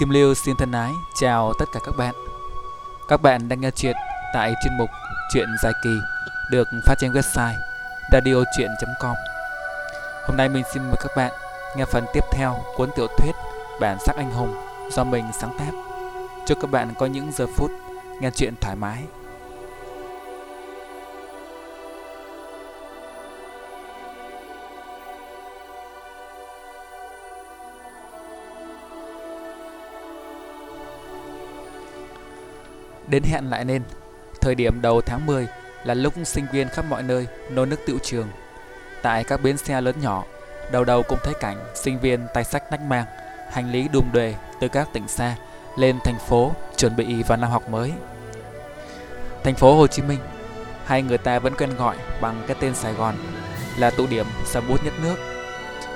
Kim Liêu xin thân ái chào tất cả các bạn. Các bạn đang nghe chuyện tại chuyên mục Chuyện dài kỳ, được phát trên website radiochuyen.com. Hôm nay mình xin mời các bạn nghe phần tiếp theo cuốn tiểu thuyết Bản sắc anh hùng do mình sáng tác. Chúc các bạn có những giờ phút nghe chuyện thoải mái. Đến hẹn lại nên, thời điểm đầu tháng 10 là lúc sinh viên khắp mọi nơi nô nước tựu trường. Tại các bến xe lớn nhỏ, đầu đầu cũng thấy cảnh sinh viên tay sách nách mang, hành lý đùm đề từ các tỉnh xa lên thành phố chuẩn bị vào năm học mới. Thành phố Hồ Chí Minh, hay người ta vẫn quen gọi bằng cái tên Sài Gòn, là tụ điểm sầm bút nhất nước.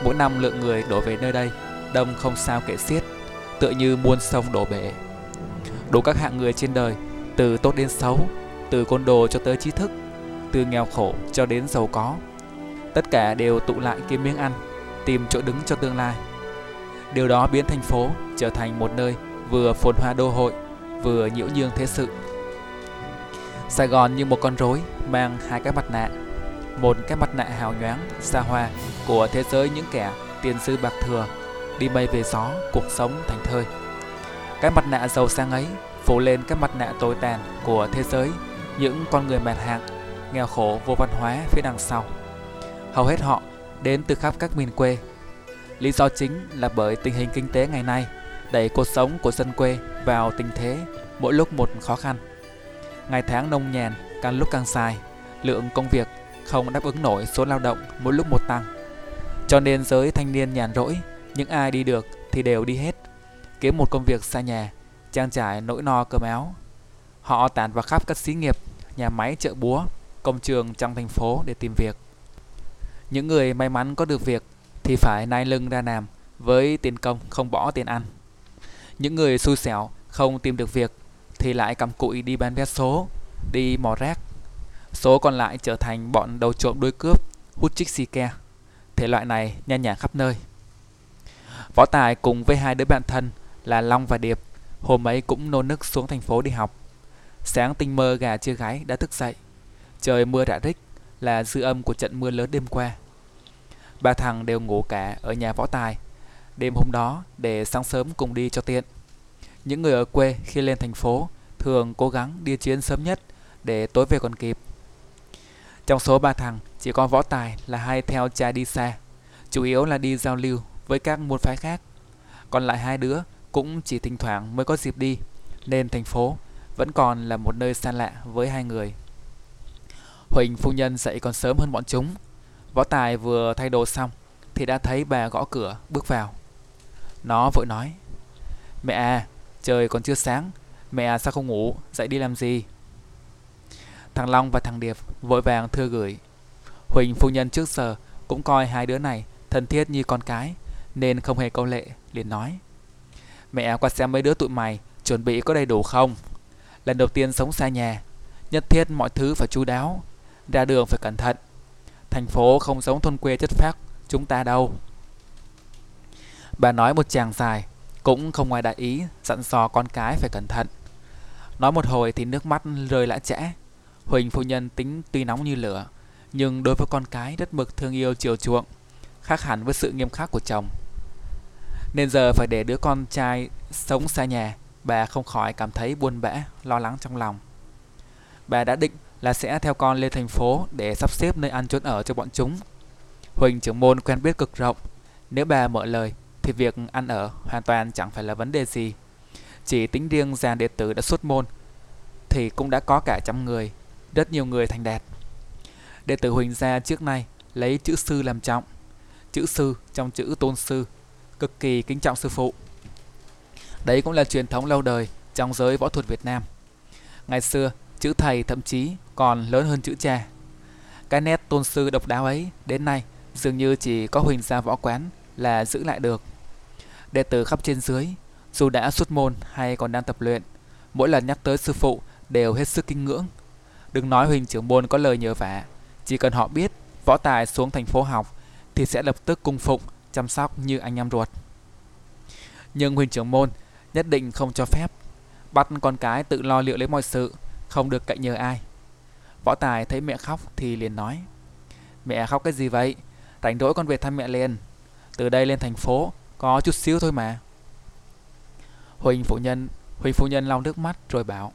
Mỗi năm lượng người đổ về nơi đây đông không sao kể xiết, tựa như muôn sông đổ bể đủ các hạng người trên đời, từ tốt đến xấu, từ côn đồ cho tới trí thức, từ nghèo khổ cho đến giàu có. Tất cả đều tụ lại kiếm miếng ăn, tìm chỗ đứng cho tương lai. Điều đó biến thành phố trở thành một nơi vừa phồn hoa đô hội, vừa nhiễu nhương thế sự. Sài Gòn như một con rối mang hai cái mặt nạ. Một cái mặt nạ hào nhoáng, xa hoa của thế giới những kẻ tiền sư bạc thừa, đi mây về gió, cuộc sống thành thơi. Cái mặt nạ giàu sang ấy phủ lên các mặt nạ tồi tàn của thế giới, những con người mệt hạng, nghèo khổ vô văn hóa phía đằng sau. Hầu hết họ đến từ khắp các miền quê. Lý do chính là bởi tình hình kinh tế ngày nay đẩy cuộc sống của dân quê vào tình thế mỗi lúc một khó khăn. Ngày tháng nông nhàn càng lúc càng dài, lượng công việc không đáp ứng nổi số lao động mỗi lúc một tăng. Cho nên giới thanh niên nhàn rỗi, những ai đi được thì đều đi hết kiếm một công việc xa nhà, trang trải nỗi no cơm áo. Họ tản vào khắp các xí nghiệp, nhà máy chợ búa, công trường trong thành phố để tìm việc. Những người may mắn có được việc thì phải nai lưng ra làm với tiền công không bỏ tiền ăn. Những người xui xẻo không tìm được việc thì lại cầm cụi đi bán vé số, đi mò rác. Số còn lại trở thành bọn đầu trộm đuôi cướp, hút chích xì ke. Thể loại này nhan nhản khắp nơi. Võ Tài cùng với hai đứa bạn thân là Long và Điệp hôm ấy cũng nôn nức xuống thành phố đi học. Sáng tinh mơ gà chưa gáy đã thức dậy. Trời mưa rã rích là dư âm của trận mưa lớn đêm qua. Ba thằng đều ngủ cả ở nhà võ tài. Đêm hôm đó để sáng sớm cùng đi cho tiện. Những người ở quê khi lên thành phố thường cố gắng đi chuyến sớm nhất để tối về còn kịp. Trong số ba thằng chỉ có võ tài là hay theo cha đi xa, chủ yếu là đi giao lưu với các môn phái khác. Còn lại hai đứa cũng chỉ thỉnh thoảng mới có dịp đi, nên thành phố vẫn còn là một nơi xa lạ với hai người. Huỳnh phu nhân dậy còn sớm hơn bọn chúng. Võ Tài vừa thay đồ xong thì đã thấy bà gõ cửa bước vào. Nó vội nói: "Mẹ à, trời còn chưa sáng, mẹ à sao không ngủ, dậy đi làm gì?" Thằng Long và thằng Điệp vội vàng thưa gửi. Huỳnh phu nhân trước giờ cũng coi hai đứa này thân thiết như con cái nên không hề câu lệ, liền nói: Mẹ qua xem mấy đứa tụi mày chuẩn bị có đầy đủ không? Lần đầu tiên sống xa nhà, nhất thiết mọi thứ phải chú đáo, ra đường phải cẩn thận. Thành phố không giống thôn quê chất phác chúng ta đâu. Bà nói một chàng dài, cũng không ngoài đại ý, dặn dò con cái phải cẩn thận. Nói một hồi thì nước mắt rơi lã chẽ Huỳnh phu nhân tính tuy nóng như lửa, nhưng đối với con cái rất mực thương yêu chiều chuộng, khác hẳn với sự nghiêm khắc của chồng. Nên giờ phải để đứa con trai sống xa nhà, bà không khỏi cảm thấy buồn bã, lo lắng trong lòng. Bà đã định là sẽ theo con lên thành phố để sắp xếp nơi ăn chốn ở cho bọn chúng. Huỳnh trưởng môn quen biết cực rộng, nếu bà mở lời thì việc ăn ở hoàn toàn chẳng phải là vấn đề gì. Chỉ tính riêng dàn đệ tử đã xuất môn thì cũng đã có cả trăm người, rất nhiều người thành đạt. Đệ tử Huỳnh gia trước nay lấy chữ sư làm trọng, chữ sư trong chữ tôn sư cực kỳ kính trọng sư phụ. Đấy cũng là truyền thống lâu đời trong giới võ thuật Việt Nam. Ngày xưa, chữ thầy thậm chí còn lớn hơn chữ cha. Cái nét tôn sư độc đáo ấy đến nay dường như chỉ có Huỳnh gia võ quán là giữ lại được. Đệ tử khắp trên dưới, dù đã xuất môn hay còn đang tập luyện, mỗi lần nhắc tới sư phụ đều hết sức kinh ngưỡng. Đừng nói Huỳnh trưởng môn có lời nhờ vả, chỉ cần họ biết võ tài xuống thành phố học thì sẽ lập tức cung phụng chăm sóc như anh em ruột. Nhưng huynh trưởng môn Nhất định không cho phép Bắt con cái tự lo liệu lấy mọi sự, Không được cậy nhờ ai. Võ Tài thấy mẹ khóc thì liền nói, Mẹ khóc cái gì vậy? Rảnh rỗi con về thăm mẹ liền. Từ đây lên thành phố Có chút xíu thôi mà. Huỳnh phụ nhân, Huỳnh phụ nhân lau nước mắt rồi bảo,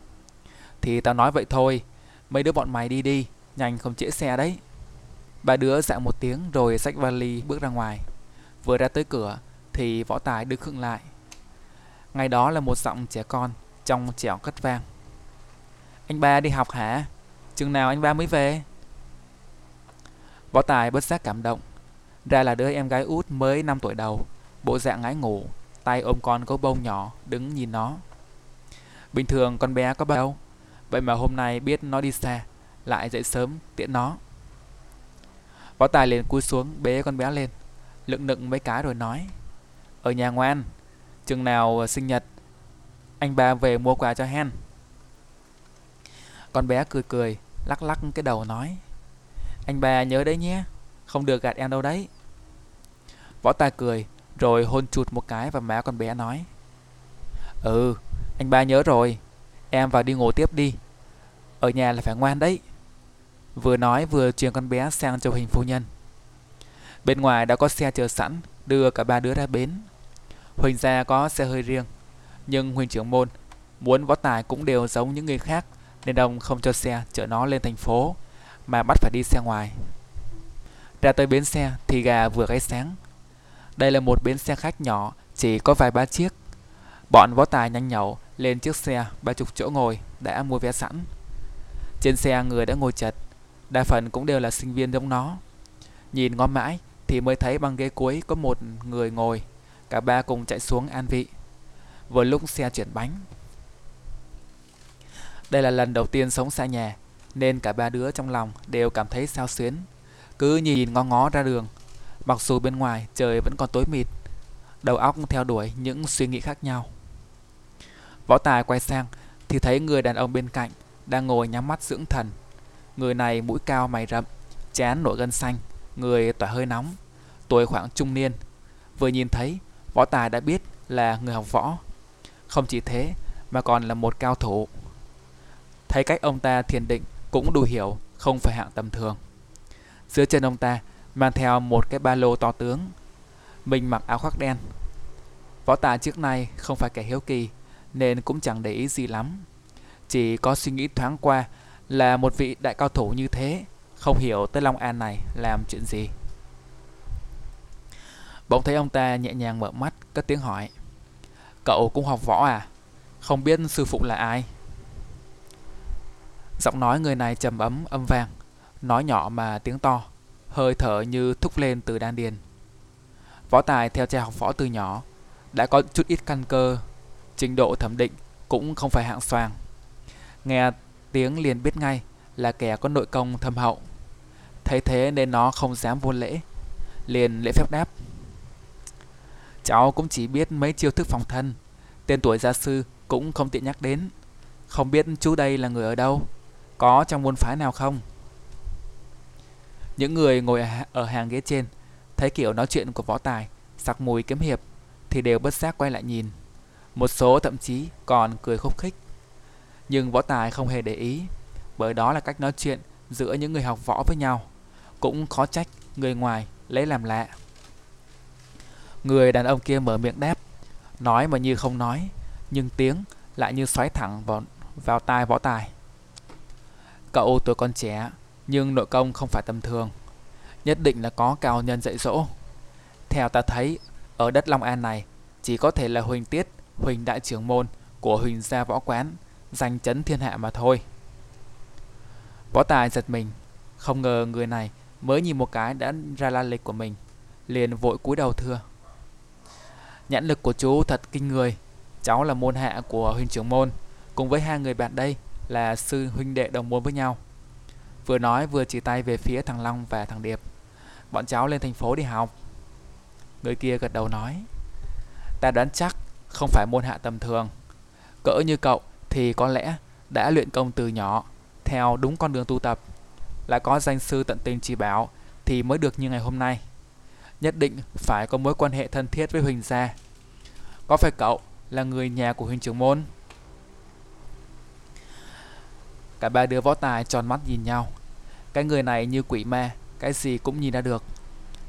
Thì tao nói vậy thôi, Mấy đứa bọn mày đi đi, Nhanh không trễ xe đấy. Ba đứa dạng một tiếng rồi xách vali bước ra ngoài. Vừa ra tới cửa Thì võ tài đứng khựng lại. Ngày đó là một giọng trẻ con Trong trẻo cất vang. Anh ba đi học hả? Chừng nào anh ba mới về? Võ tài bất giác cảm động. Ra là đứa em gái út mới 5 tuổi đầu, Bộ dạng ngái ngủ, Tay ôm con gấu bông nhỏ Đứng nhìn nó. Bình thường con bé có bao đâu Vậy mà hôm nay biết nó đi xa, Lại dậy sớm tiện nó. Võ Tài liền cúi xuống bế con bé lên. Lựng nựng mấy cái rồi nói, Ở nhà ngoan, Chừng nào ờ, sinh nhật, Anh ba về mua quà cho hen. Con bé cười cười, Lắc lắc cái đầu nói, Anh ba nhớ đấy nhé, Không được gạt em đâu đấy. Võ Tài cười, Rồi hôn chụt một cái vào má con bé nói Ừ Anh ba nhớ rồi, Em vào đi ngủ tiếp đi, Ở nhà là phải ngoan đấy. Vừa nói vừa truyền con bé sang cho hình phu nhân. Bên ngoài đã có xe chờ sẵn Đưa cả ba đứa ra bến Huỳnh gia có xe hơi riêng Nhưng Huỳnh trưởng môn Muốn võ tài cũng đều giống những người khác Nên ông không cho xe chở nó lên thành phố Mà bắt phải đi xe ngoài Ra tới bến xe thì gà vừa gáy sáng Đây là một bến xe khách nhỏ Chỉ có vài ba chiếc Bọn võ tài nhanh nhậu lên chiếc xe ba chục chỗ ngồi đã mua vé sẵn. Trên xe người đã ngồi chật, đa phần cũng đều là sinh viên giống nó. Nhìn ngó mãi thì mới thấy băng ghế cuối có một người ngồi, cả ba cùng chạy xuống an vị. Vừa lúc xe chuyển bánh. Đây là lần đầu tiên sống xa nhà, nên cả ba đứa trong lòng đều cảm thấy sao xuyến. Cứ nhìn ngó ngó ra đường, mặc dù bên ngoài trời vẫn còn tối mịt, đầu óc theo đuổi những suy nghĩ khác nhau. Võ Tài quay sang thì thấy người đàn ông bên cạnh đang ngồi nhắm mắt dưỡng thần. Người này mũi cao mày rậm, chán nổi gân xanh, người tỏa hơi nóng, tuổi khoảng trung niên. Vừa nhìn thấy, Võ Tài đã biết là người học võ. Không chỉ thế mà còn là một cao thủ. Thấy cách ông ta thiền định cũng đủ hiểu không phải hạng tầm thường. Dưới chân ông ta mang theo một cái ba lô to tướng. Mình mặc áo khoác đen. Võ Tài trước nay không phải kẻ hiếu kỳ nên cũng chẳng để ý gì lắm. Chỉ có suy nghĩ thoáng qua là một vị đại cao thủ như thế, không hiểu tới Long An này làm chuyện gì. Bỗng thấy ông ta nhẹ nhàng mở mắt, cất tiếng hỏi. Cậu cũng học võ à? Không biết sư phụ là ai? Giọng nói người này trầm ấm âm vang, nói nhỏ mà tiếng to, hơi thở như thúc lên từ đan điền. Võ Tài theo cha học võ từ nhỏ, đã có chút ít căn cơ trình độ thẩm định cũng không phải hạng xoàng. Nghe tiếng liền biết ngay là kẻ có nội công thâm hậu. Thấy thế nên nó không dám vô lễ, liền lễ phép đáp. Cháu cũng chỉ biết mấy chiêu thức phòng thân, tên tuổi gia sư cũng không tiện nhắc đến. Không biết chú đây là người ở đâu, có trong môn phái nào không? Những người ngồi ở hàng ghế trên thấy kiểu nói chuyện của võ tài sặc mùi kiếm hiệp thì đều bất giác quay lại nhìn. Một số thậm chí còn cười khúc khích. Nhưng võ tài không hề để ý, bởi đó là cách nói chuyện giữa những người học võ với nhau. Cũng khó trách người ngoài lấy làm lạ. Người đàn ông kia mở miệng đáp, nói mà như không nói, nhưng tiếng lại như xoáy thẳng vào, vào tai võ tài. Cậu tuổi con trẻ, nhưng nội công không phải tầm thường. Nhất định là có cao nhân dạy dỗ. Theo ta thấy, ở đất Long An này, chỉ có thể là Huỳnh Tiết Huỳnh đại trưởng môn của Huỳnh gia võ quán, danh chấn thiên hạ mà thôi. Võ tài giật mình, không ngờ người này mới nhìn một cái đã ra la lịch của mình, liền vội cúi đầu thưa. Nhãn lực của chú thật kinh người, cháu là môn hạ của huynh trưởng môn, cùng với hai người bạn đây là sư huynh đệ đồng môn với nhau. Vừa nói vừa chỉ tay về phía thằng Long và thằng Điệp. Bọn cháu lên thành phố đi học. Người kia gật đầu nói. Ta đoán chắc không phải môn hạ tầm thường. Cỡ như cậu thì có lẽ đã luyện công từ nhỏ, theo đúng con đường tu tập, lại có danh sư tận tình chỉ bảo thì mới được như ngày hôm nay. Nhất định phải có mối quan hệ thân thiết với Huỳnh gia. Có phải cậu là người nhà của huỳnh trưởng môn. Cả ba đứa võ tài tròn mắt nhìn nhau. Cái người này như quỷ ma, cái gì cũng nhìn ra được.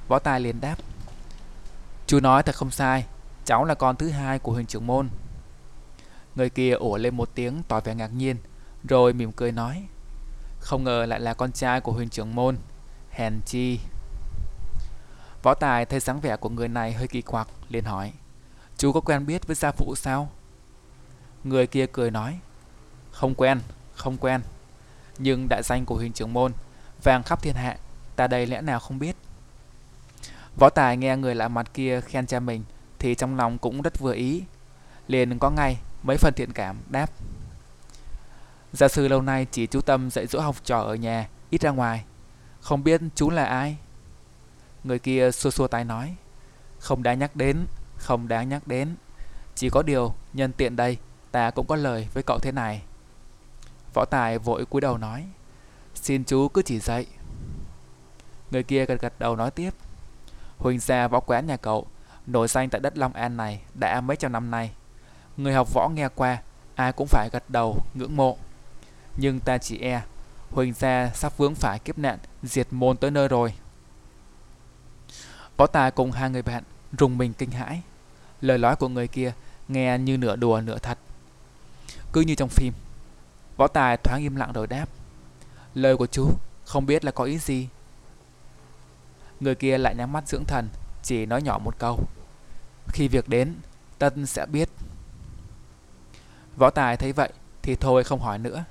Võ tài liền đáp. Chú nói thật không sai, cháu là con thứ hai của huỳnh trưởng môn. Người kia ủa lên một tiếng tỏ vẻ ngạc nhiên, rồi mỉm cười nói. Không ngờ lại là con trai của huynh trưởng môn, hèn chi. Võ Tài thấy dáng vẻ của người này hơi kỳ quặc, liền hỏi. Chú có quen biết với gia phụ sao? Người kia cười nói. Không quen, không quen. Nhưng đại danh của huynh trưởng môn, vàng khắp thiên hạ, ta đây lẽ nào không biết. Võ Tài nghe người lạ mặt kia khen cha mình, thì trong lòng cũng rất vừa ý. Liền có ngay mấy phần thiện cảm đáp. Gia sư lâu nay chỉ chú tâm dạy dỗ học trò ở nhà, ít ra ngoài. Không biết chú là ai? Người kia xua xua tay nói. Không đáng nhắc đến, không đáng nhắc đến. Chỉ có điều, nhân tiện đây, ta cũng có lời với cậu thế này. Võ Tài vội cúi đầu nói. Xin chú cứ chỉ dạy. Người kia gật gật đầu nói tiếp. Huỳnh gia võ quán nhà cậu, nổi danh tại đất Long An này đã mấy trăm năm nay. Người học võ nghe qua, ai cũng phải gật đầu, ngưỡng mộ. Nhưng ta chỉ e, Huỳnh gia sắp vướng phải kiếp nạn, diệt môn tới nơi rồi. Võ Tài cùng hai người bạn rùng mình kinh hãi. Lời nói của người kia nghe như nửa đùa nửa thật. Cứ như trong phim. Võ Tài thoáng im lặng rồi đáp. Lời của chú không biết là có ý gì. Người kia lại nhắm mắt dưỡng thần, chỉ nói nhỏ một câu. Khi việc đến, Tân sẽ biết. Võ Tài thấy vậy thì thôi không hỏi nữa.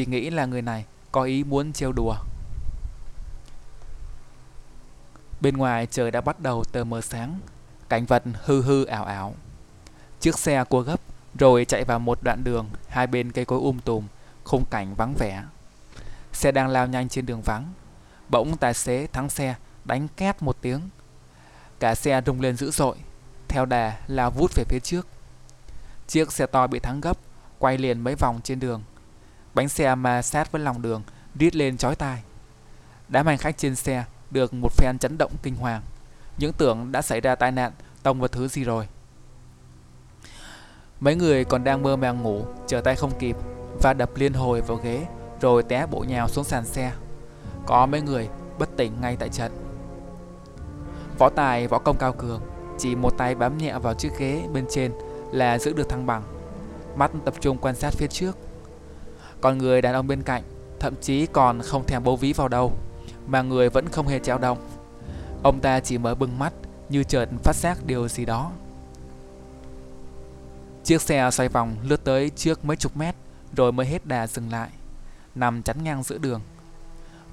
Chỉ nghĩ là người này có ý muốn trêu đùa. Bên ngoài trời đã bắt đầu tờ mờ sáng, cảnh vật hư hư ảo ảo. Chiếc xe cua gấp rồi chạy vào một đoạn đường hai bên cây cối um tùm, khung cảnh vắng vẻ. Xe đang lao nhanh trên đường vắng. Bỗng tài xế thắng xe đánh két một tiếng. Cả xe rung lên dữ dội, theo đà lao vút về phía trước. Chiếc xe to bị thắng gấp, quay liền mấy vòng trên đường. Bánh xe ma sát với lòng đường, rít lên chói tai. Đám hành khách trên xe được một phen chấn động kinh hoàng. Những tưởng đã xảy ra tai nạn, tông vào thứ gì rồi. Mấy người còn đang mơ màng ngủ, trở tay không kịp, và đập liên hồi vào ghế, rồi té bộ nhào xuống sàn xe. Có mấy người bất tỉnh ngay tại trận. Võ tài, võ công cao cường, chỉ một tay bám nhẹ vào chiếc ghế bên trên là giữ được thăng bằng. Mắt tập trung quan sát phía trước. Còn người đàn ông bên cạnh thậm chí còn không thèm bố ví vào đâu mà người vẫn không hề trao động. Ông ta chỉ mở bừng mắt như chợt phát giác điều gì đó. Chiếc xe xoay vòng lướt tới trước mấy chục mét rồi mới hết đà dừng lại, nằm chắn ngang giữa đường.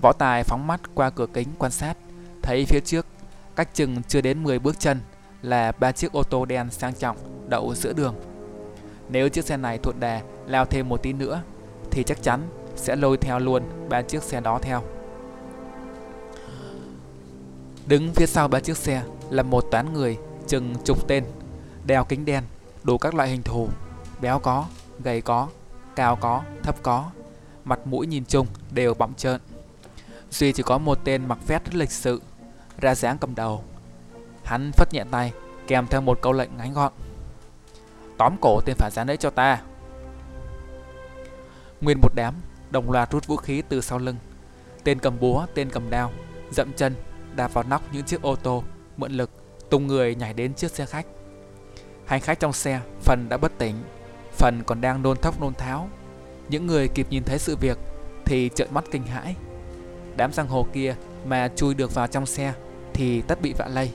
Võ Tài phóng mắt qua cửa kính quan sát, thấy phía trước, cách chừng chưa đến 10 bước chân là ba chiếc ô tô đen sang trọng đậu giữa đường. Nếu chiếc xe này thuận đà lao thêm một tí nữa thì chắc chắn sẽ lôi theo luôn ba chiếc xe đó theo. Đứng phía sau ba chiếc xe là một toán người chừng chục tên, đeo kính đen, đủ các loại hình thù, béo có, gầy có, cao có, thấp có, mặt mũi nhìn chung đều bọng trơn. Duy chỉ có một tên mặc vest rất lịch sự, ra dáng cầm đầu. Hắn phất nhẹ tay, kèm theo một câu lệnh ngắn gọn. Tóm cổ tên phản gián đấy cho ta. Nguyên một đám, đồng loạt rút vũ khí từ sau lưng. Tên cầm búa, tên cầm đao, dậm chân, đạp vào nóc những chiếc ô tô, mượn lực, tung người nhảy đến chiếc xe khách. Hành khách trong xe, phần đã bất tỉnh, phần còn đang nôn thốc nôn tháo. Những người kịp nhìn thấy sự việc thì trợn mắt kinh hãi. Đám giang hồ kia mà chui được vào trong xe thì tất bị vạ lây.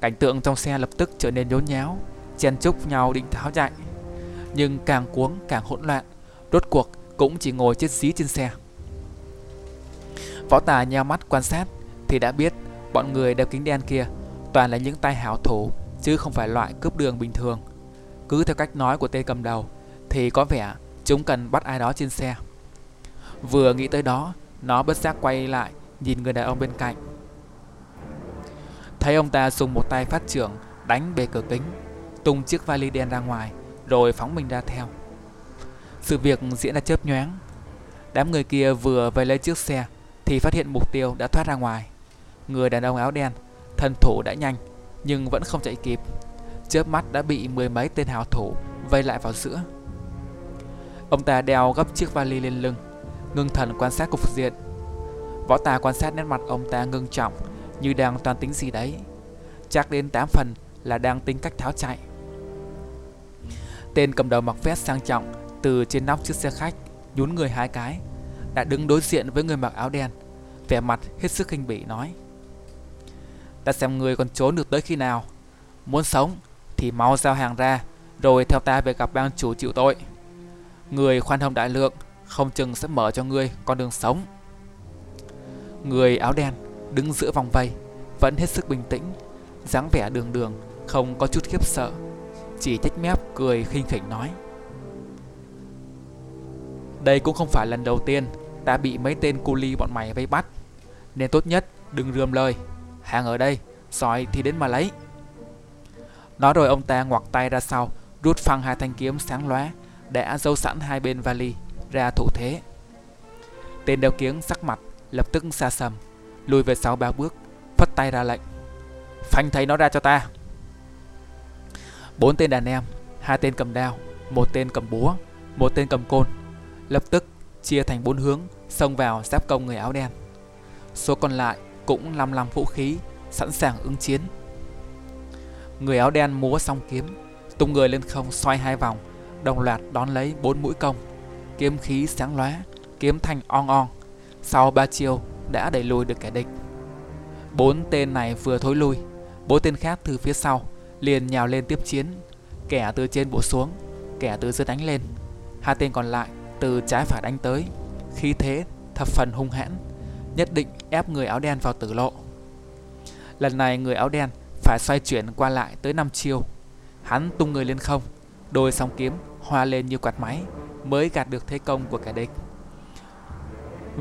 Cảnh tượng trong xe lập tức trở nên nhốn nháo, chen chúc nhau định tháo chạy. Nhưng càng cuống càng hỗn loạn, rốt cuộc cũng chỉ ngồi chết xí trên xe. Võ Tà nheo mắt quan sát thì đã biết bọn người đeo kính đen kia toàn là những tay hảo thủ chứ không phải loại cướp đường bình thường. Cứ theo cách nói của tên cầm đầu thì có vẻ chúng cần bắt ai đó trên xe. Vừa nghĩ tới đó, nó bất giác quay lại nhìn người đàn ông bên cạnh. Thấy ông ta dùng một tay phát trưởng đánh bề cửa kính, tung chiếc vali đen ra ngoài rồi phóng mình ra theo. Sự việc diễn ra chớp nhoáng. Đám người kia vừa về lấy chiếc xe thì phát hiện mục tiêu đã thoát ra ngoài. Người đàn ông áo đen, thân thủ đã nhanh nhưng vẫn không chạy kịp. chớp mắt đã bị mười mấy tên hào thủ vây lại vào giữa. Ông ta đeo gấp chiếc vali lên lưng, ngưng thần quan sát cục diện. Võ Tà quan sát nét mặt ông ta ngưng trọng, như đang toàn tính gì đấy. Chắc đến 8 phần là đang tính cách tháo chạy. Tên cầm đầu mặc vest sang trọng từ trên nóc chiếc xe khách, nhún người hai cái, đã đứng đối diện với người mặc áo đen, vẻ mặt hết sức khinh bỉ nói, ta xem người còn trốn được tới khi nào. Muốn sống thì mau giao hàng ra, rồi theo ta về gặp bang chủ chịu tội. Người khoan hồng đại lượng, không chừng sẽ mở cho ngươi con đường sống. Người áo đen đứng giữa vòng vây, vẫn hết sức bình tĩnh, dáng vẻ đường đường, không có chút khiếp sợ, chỉ nhếch mép cười khinh khỉnh nói đây cũng không phải lần đầu tiên ta bị mấy tên cu ly bọn mày vây bắt. Nên tốt nhất đừng rườm lời. Hàng ở đây, sỏi thì đến mà lấy. Nói rồi ông ta ngoặc tay ra sau Rút phăng hai thanh kiếm sáng lóa Đã dâu sẵn hai bên vali Ra thủ thế. Tên đeo kiếng sắc mặt Lập tức xa sầm Lùi về sau ba bước Phất tay ra lệnh. Phanh thấy nó ra cho ta. Bốn tên đàn em Hai tên cầm đao Một tên cầm búa Một tên cầm côn Lập tức chia thành bốn hướng xông vào giáp công người áo đen. Số còn lại cũng lăm lăm vũ khí, sẵn sàng ứng chiến. Người áo đen múa song kiếm, tung người lên không xoay hai vòng, đồng loạt đón lấy bốn mũi công. Kiếm khí sáng lóa, kiếm thanh ong ong. Sau ba chiêu đã đẩy lùi được kẻ địch. Bốn tên này vừa thối lui, bốn tên khác từ phía sau liền nhào lên tiếp chiến, kẻ từ trên bổ xuống, kẻ từ dưới đánh lên. Hai tên còn lại từ trái phải đánh tới, khi thế thập phần hung hãn, nhất định ép người áo đen vào tử lộ. Lần này người áo đen phải xoay chuyển qua lại tới 5 chiêu. Hắn tung người lên không, đôi song kiếm hoa lên như quạt máy mới gạt được thế công của kẻ địch.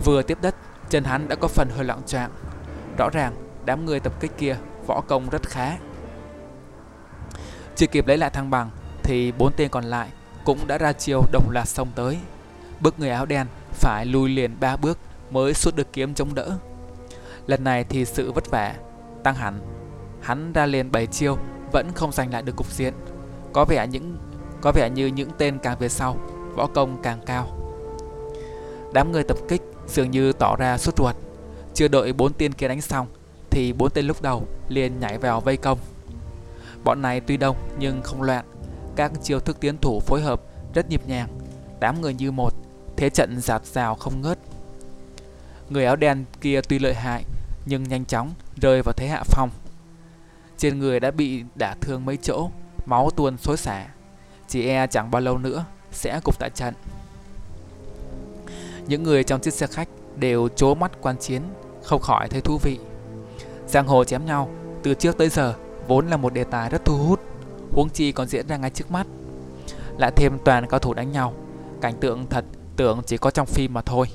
Vừa tiếp đất, chân hắn đã có phần hơi loạn trạng. Rõ ràng đám người tập kích kia võ công rất khá. Chưa kịp lấy lại thăng bằng thì bốn tên còn lại cũng đã ra chiêu đồng loạt xông tới bức người áo đen phải lùi liền ba bước mới xuất được kiếm chống đỡ. Lần này thì sự vất vả tăng hẳn. Hắn ra liền bảy chiêu vẫn không giành lại được cục diện. Có vẻ những có vẻ như những tên càng về sau võ công càng cao. Đám người tập kích dường như tỏ ra sốt ruột. Chưa đợi bốn tên kia đánh xong thì bốn tên lúc đầu liền nhảy vào vây công. Bọn này tuy đông nhưng không loạn, các chiêu thức tiến thủ phối hợp rất nhịp nhàng, đám người như một thế trận giạt rào không ngớt. Người áo đen kia tuy lợi hại nhưng nhanh chóng rơi vào thế hạ phong. Trên người đã bị đả thương mấy chỗ, máu tuôn xối xả. Chỉ e chẳng bao lâu nữa sẽ cục tại trận. Những người trong chiếc xe khách đều chố mắt quan chiến, không khỏi thấy thú vị. Giang hồ chém nhau từ trước tới giờ vốn là một đề tài rất thu hút, huống chi còn diễn ra ngay trước mắt. Lại thêm toàn cao thủ đánh nhau, cảnh tượng thật tưởng chỉ có trong phim mà thôi.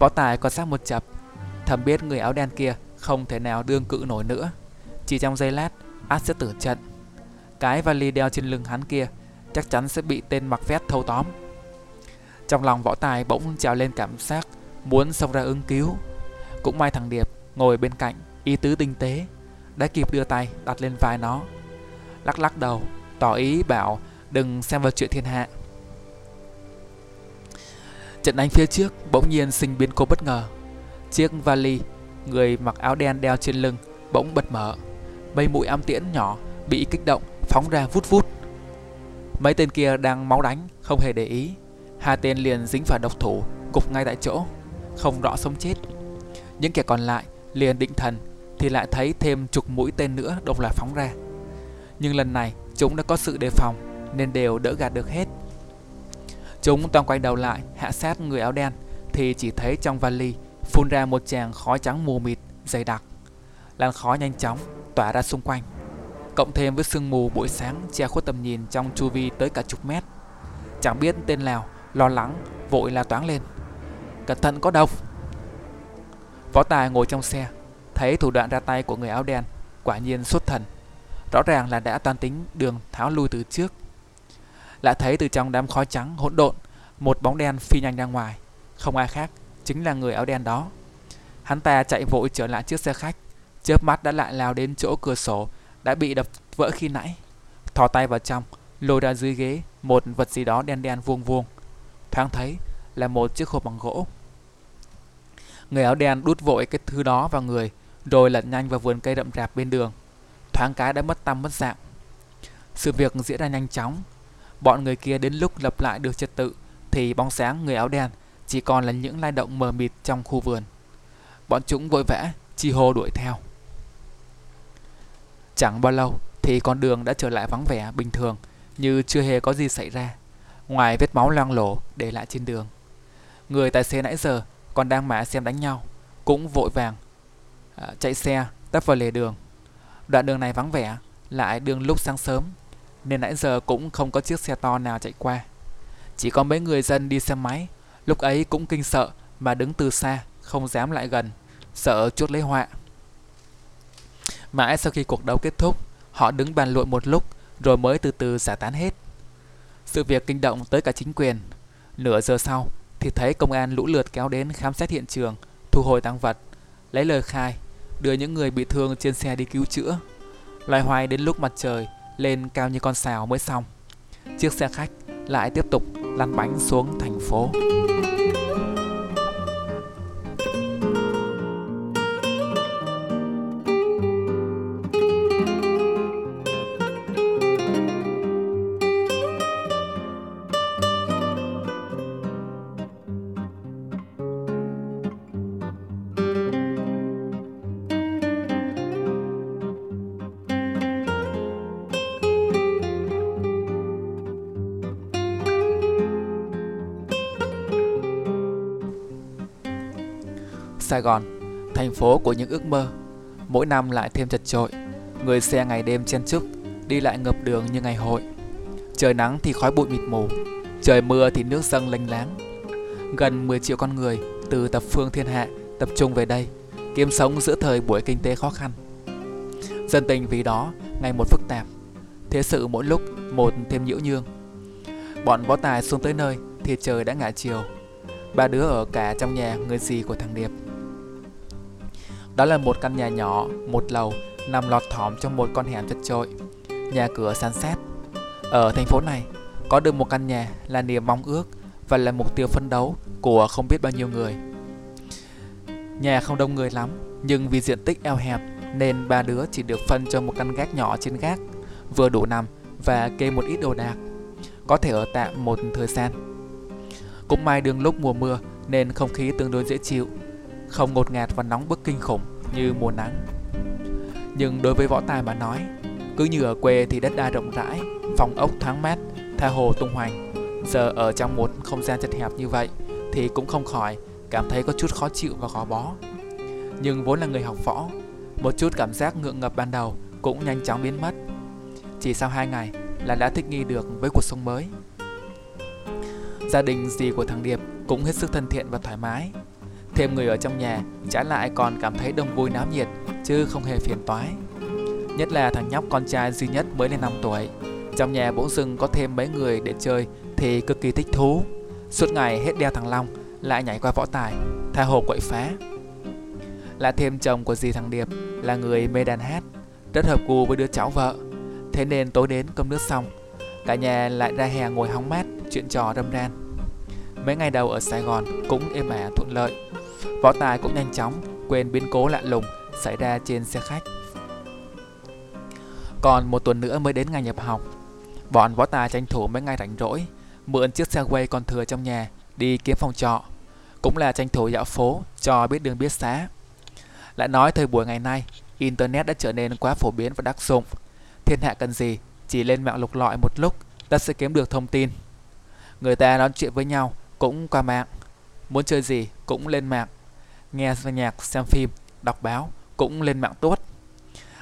Võ Tài còn sát một chập, thầm biết người áo đen kia không thể nào đương cự nổi nữa. Chỉ trong giây lát, át sẽ tử trận. Cái vali đeo trên lưng hắn kia chắc chắn sẽ bị tên mặc vest thâu tóm. Trong lòng võ tài bỗng trào lên cảm giác muốn xông ra ứng cứu. Cũng may thằng Điệp ngồi bên cạnh, ý tứ tinh tế, đã kịp đưa tay đặt lên vai nó. Lắc lắc đầu, tỏ ý bảo đừng xem vào chuyện thiên hạ. Trận đánh phía trước bỗng nhiên sinh biến cố bất ngờ. Chiếc vali, người mặc áo đen đeo trên lưng bỗng bật mở. mấy mũi ám tiễn nhỏ bị kích động phóng ra vút vút. Mấy tên kia đang máu đánh, không hề để ý. Hai tên liền dính phải độc thủ, gục ngay tại chỗ, không rõ sống chết. Những kẻ còn lại liền định thần thì lại thấy thêm chục mũi tên nữa đồng loạt phóng ra. Nhưng lần này chúng đã có sự đề phòng nên đều đỡ gạt được hết. Chúng toàn quay đầu lại, hạ sát người áo đen, thì chỉ thấy trong vali phun ra một tràng khói trắng mù mịt, dày đặc. Làn khói nhanh chóng tỏa ra xung quanh, cộng thêm với sương mù buổi sáng che khuất tầm nhìn trong chu vi tới cả chục mét. Chẳng biết tên nào lo lắng, vội la toáng lên. Cẩn thận có độc! Võ Tài ngồi trong xe, thấy thủ đoạn ra tay của người áo đen, quả nhiên xuất thần. Rõ ràng là đã toan tính đường tháo lui từ trước lại thấy từ trong đám khói trắng hỗn độn một bóng đen phi nhanh ra ngoài không ai khác chính là người áo đen đó hắn ta chạy vội trở lại chiếc xe khách chớp mắt đã lại lao đến chỗ cửa sổ đã bị đập vỡ khi nãy. Thò tay vào trong, lôi ra dưới ghế một vật gì đó đen đen vuông vuông. Thoáng thấy là một chiếc hộp bằng gỗ. Người áo đen đút vội cái thứ đó vào người, rồi lật nhanh vào vườn cây rậm rạp bên đường. Thoáng cái đã mất tâm mất dạng. Sự việc diễn ra nhanh chóng. Bọn người kia đến lúc lập lại được trật tự thì bóng sáng người áo đen chỉ còn là những lai động mờ mịt trong khu vườn. Bọn chúng vội vã chi hô đuổi theo. Chẳng bao lâu thì con đường đã trở lại vắng vẻ bình thường như chưa hề có gì xảy ra, ngoài vết máu loang lổ để lại trên đường. Người tài xế nãy giờ còn đang mã xem đánh nhau, cũng vội vàng à, chạy xe tấp vào lề đường. Đoạn đường này vắng vẻ, lại đường lúc sáng sớm, nên nãy giờ cũng không có chiếc xe to nào chạy qua. Chỉ có mấy người dân đi xe máy, lúc ấy cũng kinh sợ mà đứng từ xa, không dám lại gần, sợ chuốt lấy họa. Mãi sau khi cuộc đấu kết thúc, họ đứng bàn luận một lúc rồi mới từ từ giải tán hết. Sự việc kinh động tới cả chính quyền. Nửa giờ sau thì thấy công an lũ lượt kéo đến khám xét hiện trường, thu hồi tăng vật, lấy lời khai, đưa những người bị thương trên xe đi cứu chữa. Loài hoài đến lúc mặt trời lên cao như con sào mới xong. Chiếc xe khách lại tiếp tục lăn bánh xuống thành phố. Gòn, thành phố của những ước mơ, mỗi năm lại thêm chật trội, người xe ngày đêm chen chúc, đi lại ngập đường như ngày hội. Trời nắng thì khói bụi mịt mù, trời mưa thì nước dâng lênh láng. Gần 10 triệu con người từ tập phương thiên hạ tập trung về đây, kiếm sống giữa thời buổi kinh tế khó khăn. Dân tình vì đó ngày một phức tạp, thế sự mỗi lúc một thêm nhiễu nhương. Bọn võ tài xuống tới nơi thì trời đã ngả chiều. Ba đứa ở cả trong nhà người gì của thằng Điệp. Đó là một căn nhà nhỏ, một lầu, nằm lọt thỏm trong một con hẻm chật trội. Nhà cửa san sát. Ở thành phố này, có được một căn nhà là niềm mong ước và là mục tiêu phấn đấu của không biết bao nhiêu người. Nhà không đông người lắm, nhưng vì diện tích eo hẹp nên ba đứa chỉ được phân cho một căn gác nhỏ trên gác, vừa đủ nằm và kê một ít đồ đạc, có thể ở tạm một thời gian. Cũng may đường lúc mùa mưa nên không khí tương đối dễ chịu, không ngột ngạt và nóng bức kinh khủng như mùa nắng. Nhưng đối với võ tài mà nói, cứ như ở quê thì đất đai rộng rãi, phòng ốc thoáng mát, tha hồ tung hoành. Giờ ở trong một không gian chật hẹp như vậy thì cũng không khỏi cảm thấy có chút khó chịu và khó bó. Nhưng vốn là người học võ, một chút cảm giác ngượng ngập ban đầu cũng nhanh chóng biến mất. Chỉ sau hai ngày là đã thích nghi được với cuộc sống mới. Gia đình gì của thằng Điệp cũng hết sức thân thiện và thoải mái, Thêm người ở trong nhà, trái lại còn cảm thấy đông vui náo nhiệt, chứ không hề phiền toái. Nhất là thằng nhóc con trai duy nhất mới lên 5 tuổi. Trong nhà bỗng dưng có thêm mấy người để chơi thì cực kỳ thích thú. Suốt ngày hết đeo thằng Long, lại nhảy qua võ tài, tha hồ quậy phá. Là thêm chồng của dì thằng Điệp là người mê đàn hát, rất hợp gu với đứa cháu vợ. Thế nên tối đến cơm nước xong, cả nhà lại ra hè ngồi hóng mát, chuyện trò râm ran. Mấy ngày đầu ở Sài Gòn cũng êm ả thuận lợi, Võ Tài cũng nhanh chóng quên biến cố lạ lùng xảy ra trên xe khách. Còn một tuần nữa mới đến ngày nhập học, bọn Võ Tài tranh thủ mấy ngày rảnh rỗi, mượn chiếc xe quay còn thừa trong nhà đi kiếm phòng trọ, cũng là tranh thủ dạo phố cho biết đường biết xá. Lại nói thời buổi ngày nay, Internet đã trở nên quá phổ biến và đắc dụng. Thiên hạ cần gì, chỉ lên mạng lục lọi một lúc, ta sẽ kiếm được thông tin. Người ta nói chuyện với nhau cũng qua mạng. Muốn chơi gì cũng lên mạng nghe nhạc, xem phim, đọc báo cũng lên mạng tốt.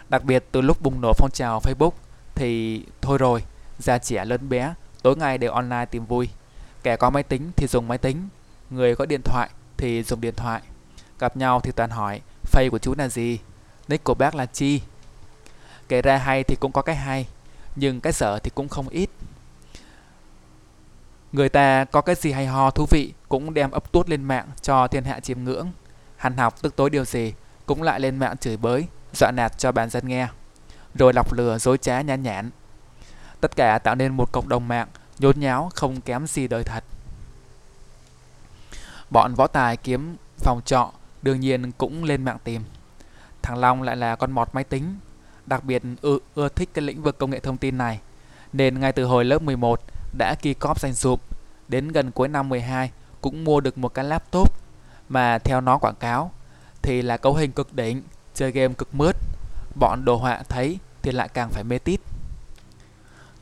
Đặc biệt từ lúc bùng nổ phong trào Facebook thì thôi rồi, già trẻ lớn bé tối ngày đều online tìm vui. Kẻ có máy tính thì dùng máy tính, người có điện thoại thì dùng điện thoại. Gặp nhau thì toàn hỏi face của chú là gì, nick của bác là chi. Kể ra hay thì cũng có cái hay, nhưng cái sở thì cũng không ít. Người ta có cái gì hay ho thú vị cũng đem ấp tuốt lên mạng cho thiên hạ chiêm ngưỡng. hàn học tức tối điều gì cũng lại lên mạng chửi bới, dọa nạt cho bản dân nghe. rồi lọc lừa dối trá nhãn nhãn. Tất cả tạo nên một cộng đồng mạng nhốn nháo không kém gì đời thật. Bọn võ tài kiếm phòng trọ đương nhiên cũng lên mạng tìm. Thằng Long lại là con mọt máy tính, đặc biệt ưa, ưa thích cái lĩnh vực công nghệ thông tin này. Nên ngay từ hồi lớp 11 đã kỳ cóp danh sụp, đến gần cuối năm 12 cũng mua được một cái laptop mà theo nó quảng cáo thì là cấu hình cực đỉnh, chơi game cực mướt. Bọn đồ họa thấy thì lại càng phải mê tít.